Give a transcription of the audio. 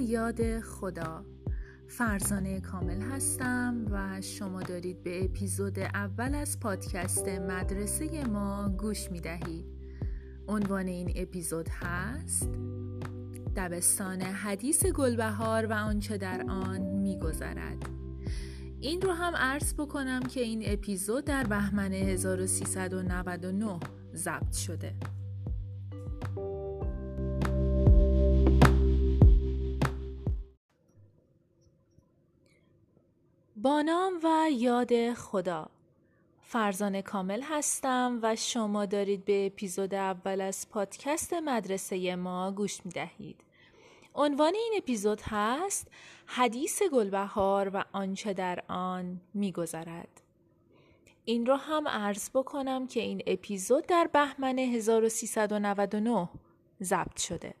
یاد خدا. فرزانه کامل هستم و شما دارید به اپیزود اول از پادکست مدرسه ما گوش می دهید عنوان این اپیزود هست دبستان حدیث گلبهار و آنچه در آن میگذرد. این رو هم عرض بکنم که این اپیزود در بهمن 1399 ضبط شده. با نام و یاد خدا فرزان کامل هستم و شما دارید به اپیزود اول از پادکست مدرسه ما گوش می دهید. عنوان این اپیزود هست حدیث گلبهار و آنچه در آن میگذرد. این رو هم عرض بکنم که این اپیزود در بهمن 1399 ضبط شده.